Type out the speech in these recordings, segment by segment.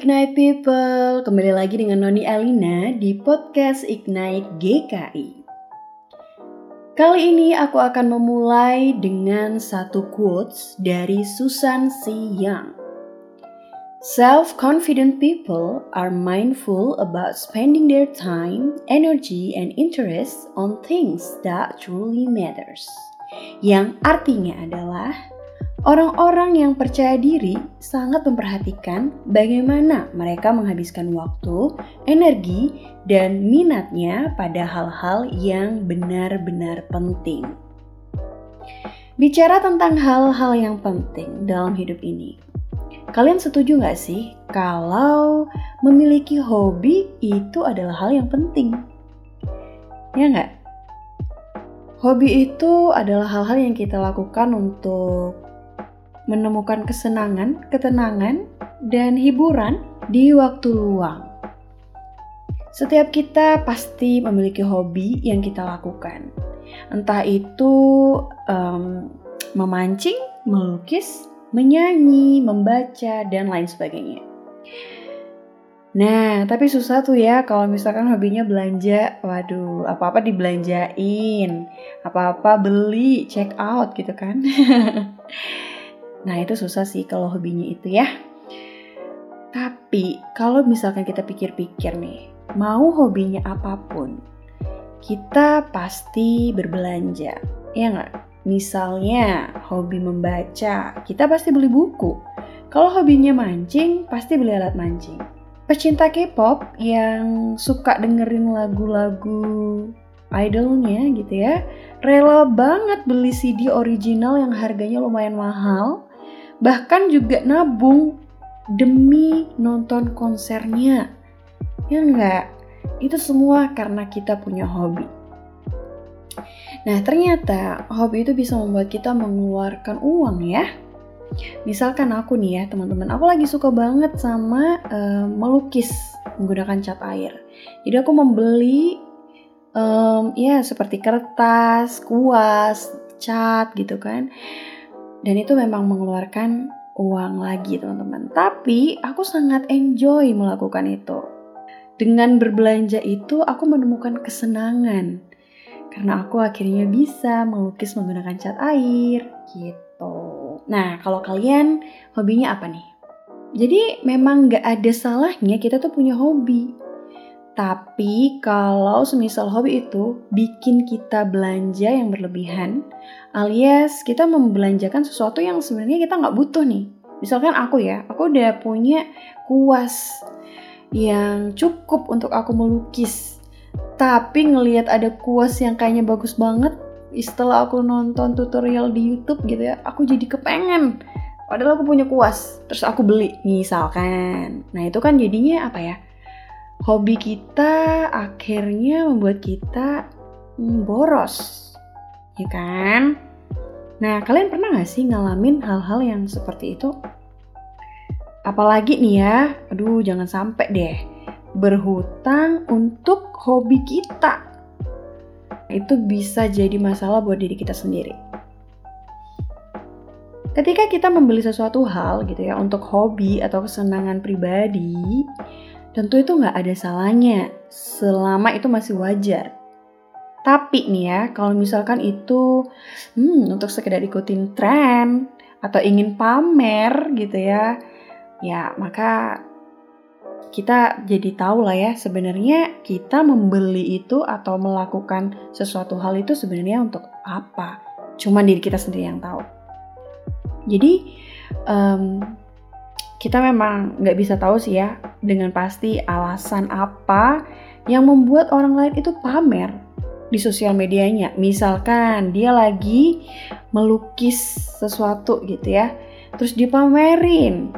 Ignite People, kembali lagi dengan Noni Alina di podcast Ignite GKI. Kali ini aku akan memulai dengan satu quotes dari Susan C. Young. Self-confident people are mindful about spending their time, energy, and interest on things that truly matters. Yang artinya adalah Orang-orang yang percaya diri sangat memperhatikan bagaimana mereka menghabiskan waktu, energi, dan minatnya pada hal-hal yang benar-benar penting. Bicara tentang hal-hal yang penting dalam hidup ini, kalian setuju gak sih kalau memiliki hobi itu adalah hal yang penting? Ya nggak? Hobi itu adalah hal-hal yang kita lakukan untuk menemukan kesenangan, ketenangan, dan hiburan di waktu luang. Setiap kita pasti memiliki hobi yang kita lakukan, entah itu um, memancing, melukis, menyanyi, membaca, dan lain sebagainya. Nah, tapi susah tuh ya kalau misalkan hobinya belanja. Waduh, apa-apa dibelanjain, apa-apa beli, check out gitu kan. Nah itu susah sih kalau hobinya itu ya. Tapi kalau misalkan kita pikir-pikir nih, mau hobinya apa pun, kita pasti berbelanja, ya nggak? Misalnya hobi membaca, kita pasti beli buku. Kalau hobinya mancing, pasti beli alat mancing. Pecinta K-pop yang suka dengerin lagu-lagu idolnya gitu ya, rela banget beli CD original yang harganya lumayan mahal bahkan juga nabung demi nonton konsernya. Ya enggak? Itu semua karena kita punya hobi. Nah, ternyata hobi itu bisa membuat kita mengeluarkan uang ya. Misalkan aku nih ya, teman-teman, aku lagi suka banget sama uh, melukis menggunakan cat air. Jadi aku membeli um, ya seperti kertas, kuas, cat gitu kan dan itu memang mengeluarkan uang lagi teman-teman. Tapi aku sangat enjoy melakukan itu. Dengan berbelanja itu aku menemukan kesenangan. Karena aku akhirnya bisa melukis menggunakan cat air gitu. Nah kalau kalian hobinya apa nih? Jadi memang gak ada salahnya kita tuh punya hobi. Tapi kalau semisal hobi itu bikin kita belanja yang berlebihan, alias kita membelanjakan sesuatu yang sebenarnya kita nggak butuh nih. Misalkan aku ya, aku udah punya kuas yang cukup untuk aku melukis. Tapi ngelihat ada kuas yang kayaknya bagus banget, setelah aku nonton tutorial di YouTube gitu ya, aku jadi kepengen. Padahal aku punya kuas, terus aku beli misalkan. Nah itu kan jadinya apa ya? Hobi kita akhirnya membuat kita hmm, boros, ya kan? Nah, kalian pernah gak sih ngalamin hal-hal yang seperti itu? Apalagi nih ya, aduh jangan sampai deh berhutang untuk hobi kita. Itu bisa jadi masalah buat diri kita sendiri. Ketika kita membeli sesuatu hal gitu ya untuk hobi atau kesenangan pribadi, Tentu itu nggak ada salahnya, selama itu masih wajar. Tapi nih ya, kalau misalkan itu hmm, untuk sekedar ikutin tren atau ingin pamer gitu ya, ya maka kita jadi tahu lah ya sebenarnya kita membeli itu atau melakukan sesuatu hal itu sebenarnya untuk apa. Cuma diri kita sendiri yang tahu. Jadi um, kita memang nggak bisa tahu sih ya dengan pasti alasan apa yang membuat orang lain itu pamer di sosial medianya. Misalkan dia lagi melukis sesuatu gitu ya, terus dipamerin.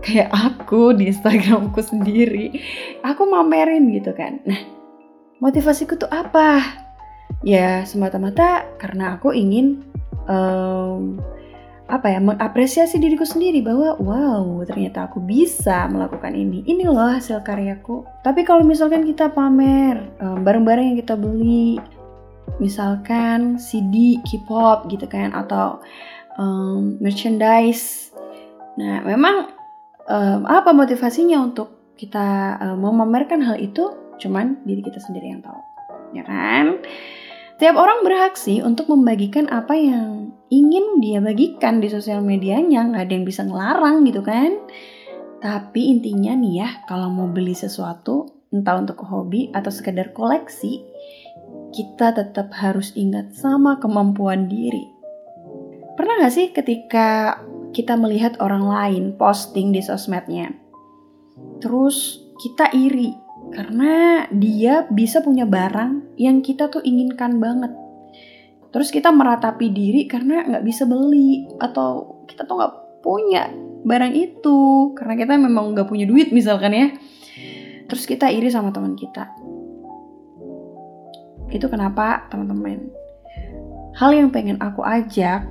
Kayak aku di Instagramku sendiri, aku mamerin gitu kan. Nah, motivasiku tuh apa? Ya semata-mata karena aku ingin um, apa ya mengapresiasi diriku sendiri bahwa wow ternyata aku bisa melakukan ini ini loh hasil karyaku tapi kalau misalkan kita pamer barang-barang yang kita beli misalkan CD K-pop gitu kan atau um, merchandise nah memang um, apa motivasinya untuk kita um, memamerkan hal itu? Cuman diri kita sendiri yang tahu, ya kan? Tiap orang berhak sih untuk membagikan apa yang ingin dia bagikan di sosial medianya, nggak ada yang bisa ngelarang gitu kan. Tapi intinya nih ya, kalau mau beli sesuatu, entah untuk hobi atau sekedar koleksi, kita tetap harus ingat sama kemampuan diri. Pernah gak sih ketika kita melihat orang lain posting di sosmednya, terus kita iri karena dia bisa punya barang yang kita tuh inginkan banget. Terus kita meratapi diri karena nggak bisa beli atau kita tuh nggak punya barang itu karena kita memang nggak punya duit misalkan ya. Terus kita iri sama teman kita. Itu kenapa teman-teman? Hal yang pengen aku ajak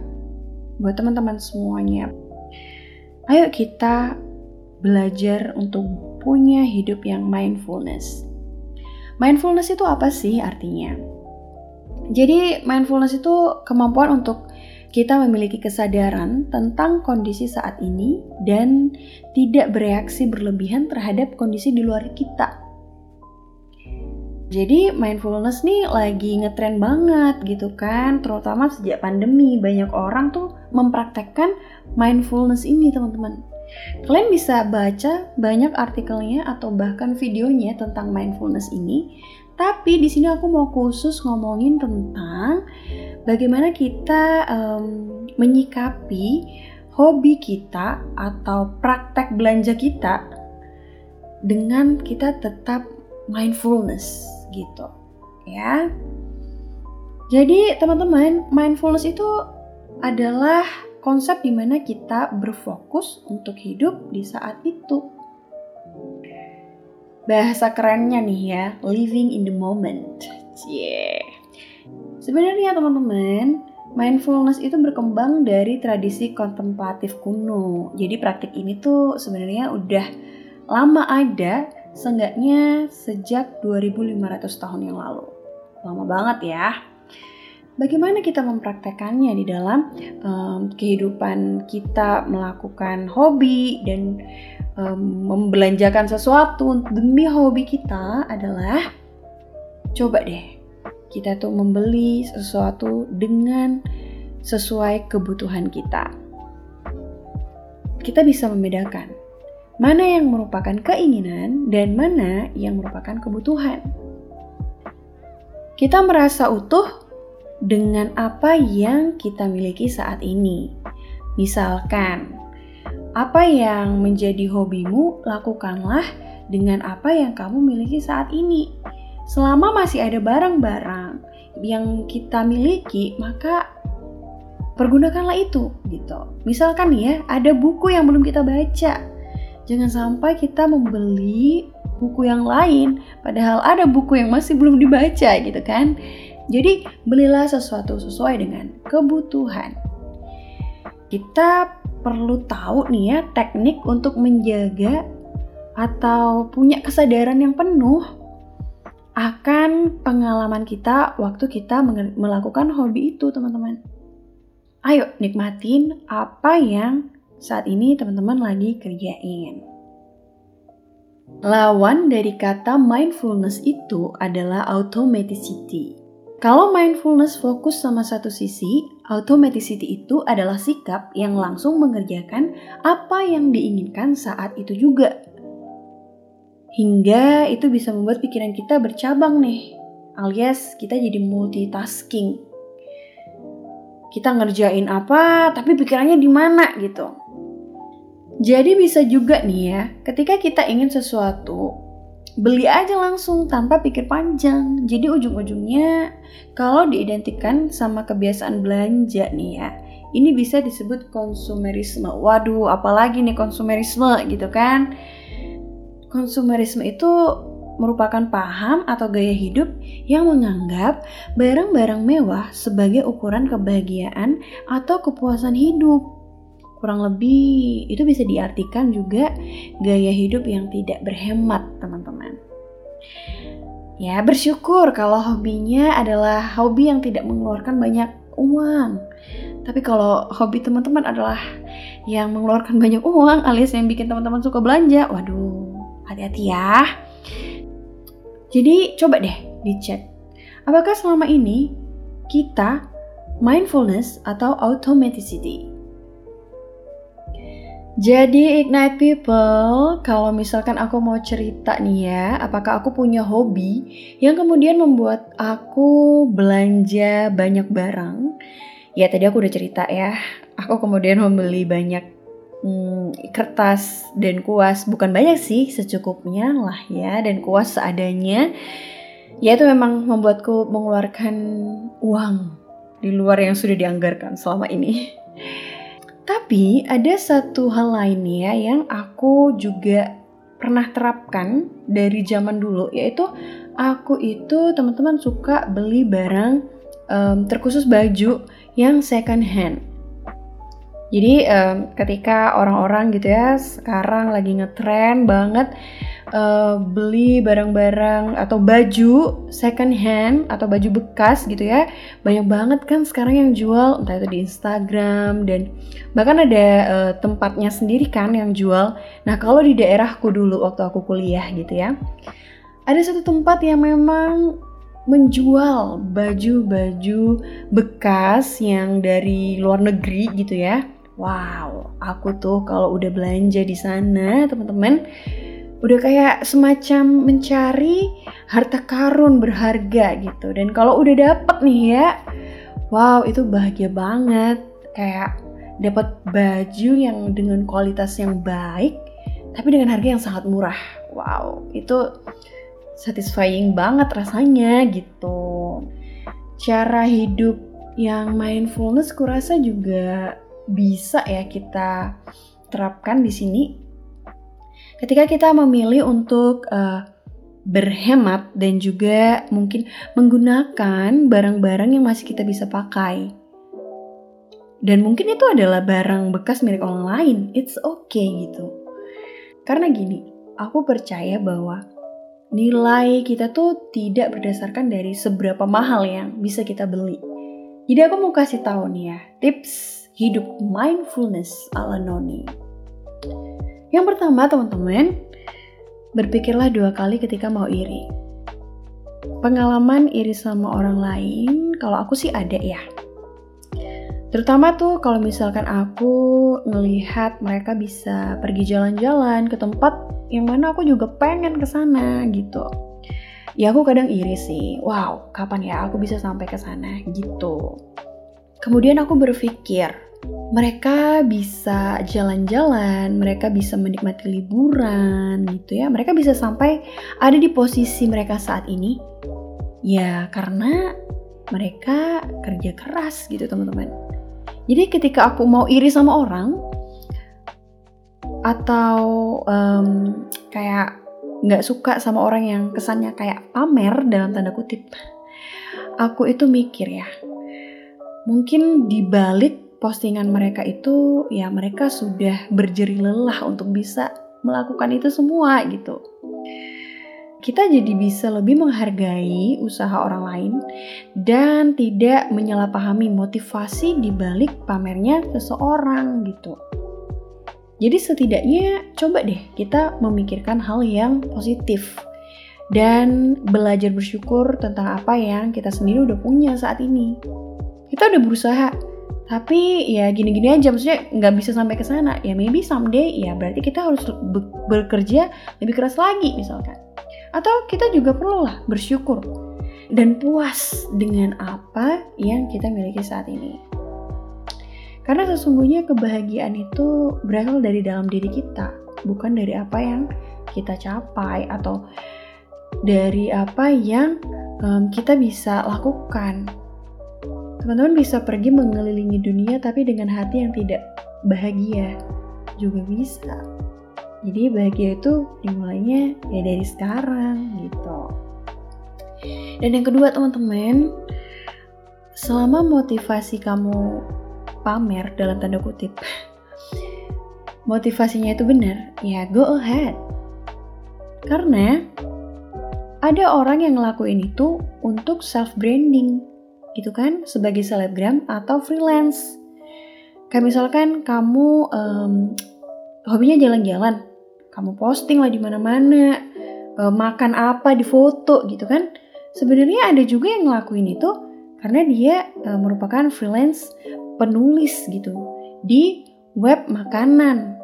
buat teman-teman semuanya. Ayo kita belajar untuk punya hidup yang mindfulness. Mindfulness itu apa sih artinya? Jadi, mindfulness itu kemampuan untuk kita memiliki kesadaran tentang kondisi saat ini dan tidak bereaksi berlebihan terhadap kondisi di luar kita. Jadi mindfulness nih lagi ngetren banget gitu kan, terutama sejak pandemi banyak orang tuh mempraktekkan mindfulness ini teman-teman. Kalian bisa baca banyak artikelnya atau bahkan videonya tentang mindfulness ini. Tapi di sini aku mau khusus ngomongin tentang bagaimana kita um, menyikapi hobi kita atau praktek belanja kita dengan kita tetap mindfulness gitu ya. Jadi teman-teman, mindfulness itu adalah konsep di mana kita berfokus untuk hidup di saat itu. Bahasa kerennya nih ya, living in the moment. Yeah. Sebenarnya teman-teman, mindfulness itu berkembang dari tradisi kontemplatif kuno. Jadi praktik ini tuh sebenarnya udah lama ada, seenggaknya sejak 2500 tahun yang lalu. Lama banget ya. Bagaimana kita mempraktekannya di dalam um, kehidupan kita melakukan hobi dan um, membelanjakan sesuatu demi hobi kita adalah coba deh kita tuh membeli sesuatu dengan sesuai kebutuhan kita. Kita bisa membedakan mana yang merupakan keinginan dan mana yang merupakan kebutuhan. Kita merasa utuh dengan apa yang kita miliki saat ini. Misalkan, apa yang menjadi hobimu, lakukanlah dengan apa yang kamu miliki saat ini. Selama masih ada barang-barang yang kita miliki, maka pergunakanlah itu gitu. Misalkan ya, ada buku yang belum kita baca. Jangan sampai kita membeli buku yang lain padahal ada buku yang masih belum dibaca gitu kan. Jadi, belilah sesuatu sesuai dengan kebutuhan. Kita perlu tahu nih ya teknik untuk menjaga atau punya kesadaran yang penuh akan pengalaman kita waktu kita melakukan hobi itu, teman-teman. Ayo nikmatin apa yang saat ini teman-teman lagi kerjain. Lawan dari kata mindfulness itu adalah automaticity. Kalau mindfulness fokus sama satu sisi, automaticity itu adalah sikap yang langsung mengerjakan apa yang diinginkan saat itu juga. Hingga itu bisa membuat pikiran kita bercabang nih, alias kita jadi multitasking. Kita ngerjain apa, tapi pikirannya di mana gitu. Jadi bisa juga nih ya, ketika kita ingin sesuatu, beli aja langsung tanpa pikir panjang. Jadi ujung-ujungnya kalau diidentikan sama kebiasaan belanja nih ya, ini bisa disebut konsumerisme. Waduh, apalagi nih konsumerisme gitu kan? Konsumerisme itu merupakan paham atau gaya hidup yang menganggap barang-barang mewah sebagai ukuran kebahagiaan atau kepuasan hidup. Kurang lebih itu bisa diartikan juga gaya hidup yang tidak berhemat, teman-teman. Ya, bersyukur kalau hobinya adalah hobi yang tidak mengeluarkan banyak uang. Tapi kalau hobi teman-teman adalah yang mengeluarkan banyak uang alias yang bikin teman-teman suka belanja, waduh, hati-hati ya. Jadi coba deh dicek. Apakah selama ini kita mindfulness atau automaticity? Jadi Ignite People, kalau misalkan aku mau cerita nih ya, apakah aku punya hobi yang kemudian membuat aku belanja banyak barang? Ya tadi aku udah cerita ya, aku kemudian membeli banyak hmm, kertas dan kuas, bukan banyak sih, secukupnya lah ya, dan kuas seadanya. Ya itu memang membuatku mengeluarkan uang di luar yang sudah dianggarkan selama ini. Tapi ada satu hal lainnya yang aku juga pernah terapkan dari zaman dulu yaitu aku itu teman-teman suka beli barang um, terkhusus baju yang second hand. Jadi um, ketika orang-orang gitu ya sekarang lagi ngetren banget uh, beli barang-barang atau baju second hand atau baju bekas gitu ya banyak banget kan sekarang yang jual entah itu di Instagram dan bahkan ada uh, tempatnya sendiri kan yang jual nah kalau di daerahku dulu waktu aku kuliah gitu ya ada satu tempat yang memang menjual baju-baju bekas yang dari luar negeri gitu ya. Wow, aku tuh kalau udah belanja di sana, teman-teman, udah kayak semacam mencari harta karun berharga gitu. Dan kalau udah dapet nih ya wow itu bahagia banget. Kayak dapat baju yang dengan kualitas yang baik tapi dengan harga yang sangat murah. Wow itu satisfying banget rasanya gitu. Cara hidup yang mindfulness kurasa juga bisa ya kita terapkan di sini ketika kita memilih untuk uh, berhemat dan juga mungkin menggunakan barang-barang yang masih kita bisa pakai. Dan mungkin itu adalah barang bekas milik orang lain. It's okay gitu. Karena gini, aku percaya bahwa nilai kita tuh tidak berdasarkan dari seberapa mahal yang bisa kita beli. Jadi aku mau kasih tahu nih ya, tips hidup mindfulness ala Noni. Yang pertama teman-teman, berpikirlah dua kali ketika mau iri. Pengalaman iri sama orang lain, kalau aku sih ada ya. Terutama tuh kalau misalkan aku ngelihat mereka bisa pergi jalan-jalan ke tempat yang mana aku juga pengen ke sana gitu. Ya aku kadang iri sih. Wow, kapan ya aku bisa sampai ke sana gitu. Kemudian aku berpikir, mereka bisa jalan-jalan, mereka bisa menikmati liburan gitu ya. Mereka bisa sampai ada di posisi mereka saat ini. Ya, karena mereka kerja keras gitu, teman-teman. Jadi ketika aku mau iri sama orang atau um, kayak nggak suka sama orang yang kesannya kayak pamer dalam tanda kutip, aku itu mikir ya, mungkin dibalik postingan mereka itu ya mereka sudah berjeri lelah untuk bisa melakukan itu semua gitu. Kita jadi bisa lebih menghargai usaha orang lain dan tidak menyalahpahami motivasi di balik pamernya seseorang gitu. Jadi setidaknya coba deh kita memikirkan hal yang positif dan belajar bersyukur tentang apa yang kita sendiri udah punya saat ini. Kita udah berusaha tapi ya gini-gini aja maksudnya nggak bisa sampai ke sana. Ya maybe someday ya berarti kita harus be bekerja lebih keras lagi misalkan. Atau kita juga perlu lah bersyukur dan puas dengan apa yang kita miliki saat ini. Karena sesungguhnya kebahagiaan itu berasal dari dalam diri kita bukan dari apa yang kita capai atau dari apa yang um, kita bisa lakukan Teman-teman bisa pergi mengelilingi dunia tapi dengan hati yang tidak bahagia juga bisa. Jadi bahagia itu dimulainya ya dari sekarang gitu. Dan yang kedua teman-teman, selama motivasi kamu pamer dalam tanda kutip, motivasinya itu benar, ya go ahead. Karena ada orang yang ngelakuin itu untuk self branding gitu kan sebagai selebgram atau freelance. Kayak misalkan kamu um, hobinya jalan-jalan, kamu posting lah di mana-mana, uh, makan apa di foto gitu kan. Sebenarnya ada juga yang ngelakuin itu karena dia uh, merupakan freelance penulis gitu di web makanan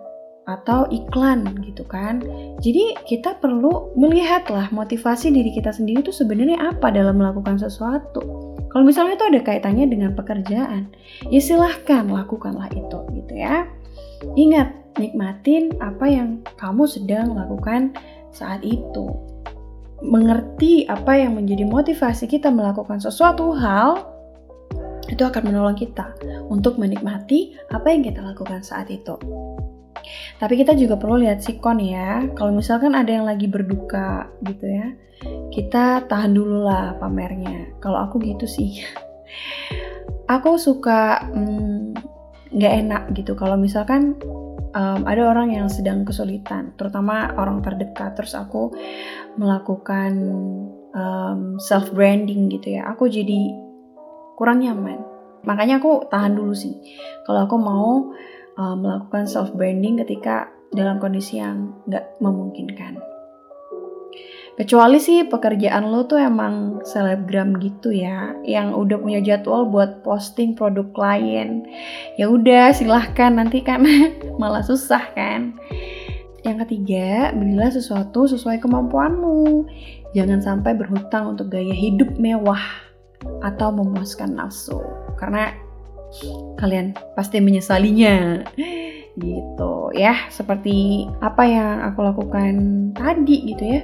atau iklan gitu kan. Jadi kita perlu melihatlah motivasi diri kita sendiri itu sebenarnya apa dalam melakukan sesuatu. Kalau misalnya itu ada kaitannya dengan pekerjaan, ya silahkan lakukanlah itu gitu ya. Ingat, nikmatin apa yang kamu sedang lakukan saat itu. Mengerti apa yang menjadi motivasi kita melakukan sesuatu hal itu akan menolong kita untuk menikmati apa yang kita lakukan saat itu. Tapi kita juga perlu lihat sikon ya. Kalau misalkan ada yang lagi berduka gitu ya, kita tahan dulu lah pamernya. Kalau aku gitu sih. aku suka mm, nggak mm, enak gitu kalau misalkan um, ada orang yang sedang kesulitan, terutama orang terdekat, terus aku melakukan um, self branding gitu ya, aku jadi kurang nyaman. Makanya aku tahan dulu sih. Kalau aku mau uh, melakukan self branding ketika dalam kondisi yang nggak memungkinkan. Kecuali sih pekerjaan lo tuh emang selebgram gitu ya, yang udah punya jadwal buat posting produk klien. Ya udah silahkan nanti kan malah susah kan. Yang ketiga, belilah sesuatu sesuai kemampuanmu. Jangan sampai berhutang untuk gaya hidup mewah atau memuaskan nafsu. Karena kalian pasti menyesalinya. Gitu ya seperti apa yang aku lakukan tadi gitu ya.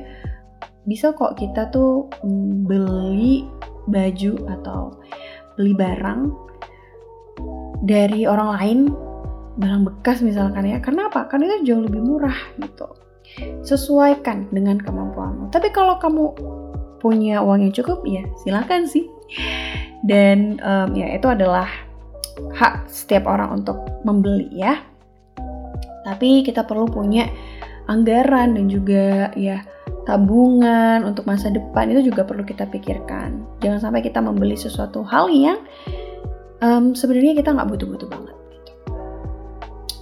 Bisa kok kita tuh mm, beli baju atau beli barang dari orang lain barang bekas misalkan ya. Karena apa? Karena itu jauh lebih murah gitu. Sesuaikan dengan kemampuanmu. Tapi kalau kamu punya uang yang cukup ya silakan sih. Dan um, ya itu adalah hak setiap orang untuk membeli ya. Tapi kita perlu punya anggaran dan juga ya tabungan untuk masa depan itu juga perlu kita pikirkan. Jangan sampai kita membeli sesuatu hal yang um, sebenarnya kita nggak butuh-butuh banget. Gitu.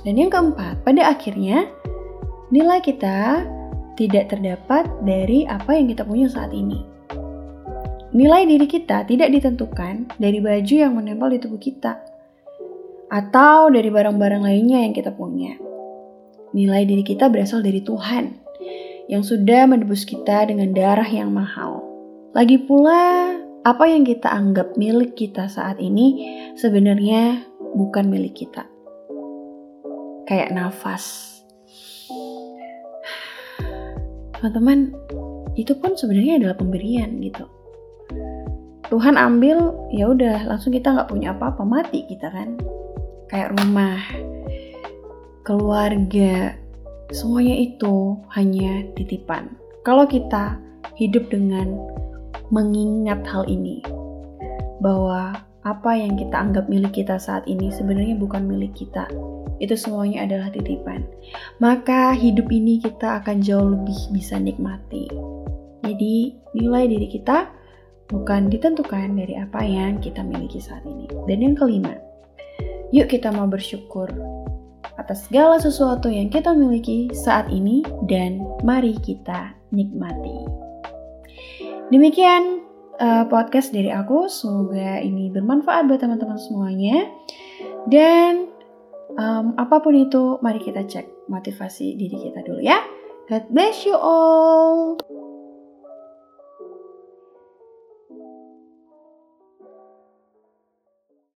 Dan yang keempat, pada akhirnya nilai kita tidak terdapat dari apa yang kita punya saat ini. Nilai diri kita tidak ditentukan dari baju yang menempel di tubuh kita, atau dari barang-barang lainnya yang kita punya. Nilai diri kita berasal dari Tuhan yang sudah menebus kita dengan darah yang mahal. Lagi pula, apa yang kita anggap milik kita saat ini sebenarnya bukan milik kita. Kayak nafas. Teman-teman, itu pun sebenarnya adalah pemberian gitu. Tuhan ambil, ya udah langsung kita nggak punya apa-apa, mati kita kan kayak rumah, keluarga, semuanya itu hanya titipan. Kalau kita hidup dengan mengingat hal ini, bahwa apa yang kita anggap milik kita saat ini sebenarnya bukan milik kita. Itu semuanya adalah titipan. Maka hidup ini kita akan jauh lebih bisa nikmati. Jadi nilai diri kita bukan ditentukan dari apa yang kita miliki saat ini. Dan yang kelima, Yuk kita mau bersyukur atas segala sesuatu yang kita miliki saat ini dan mari kita nikmati. Demikian uh, podcast dari aku, semoga ini bermanfaat buat teman-teman semuanya. Dan um, apa pun itu, mari kita cek motivasi diri kita dulu ya. God bless you all.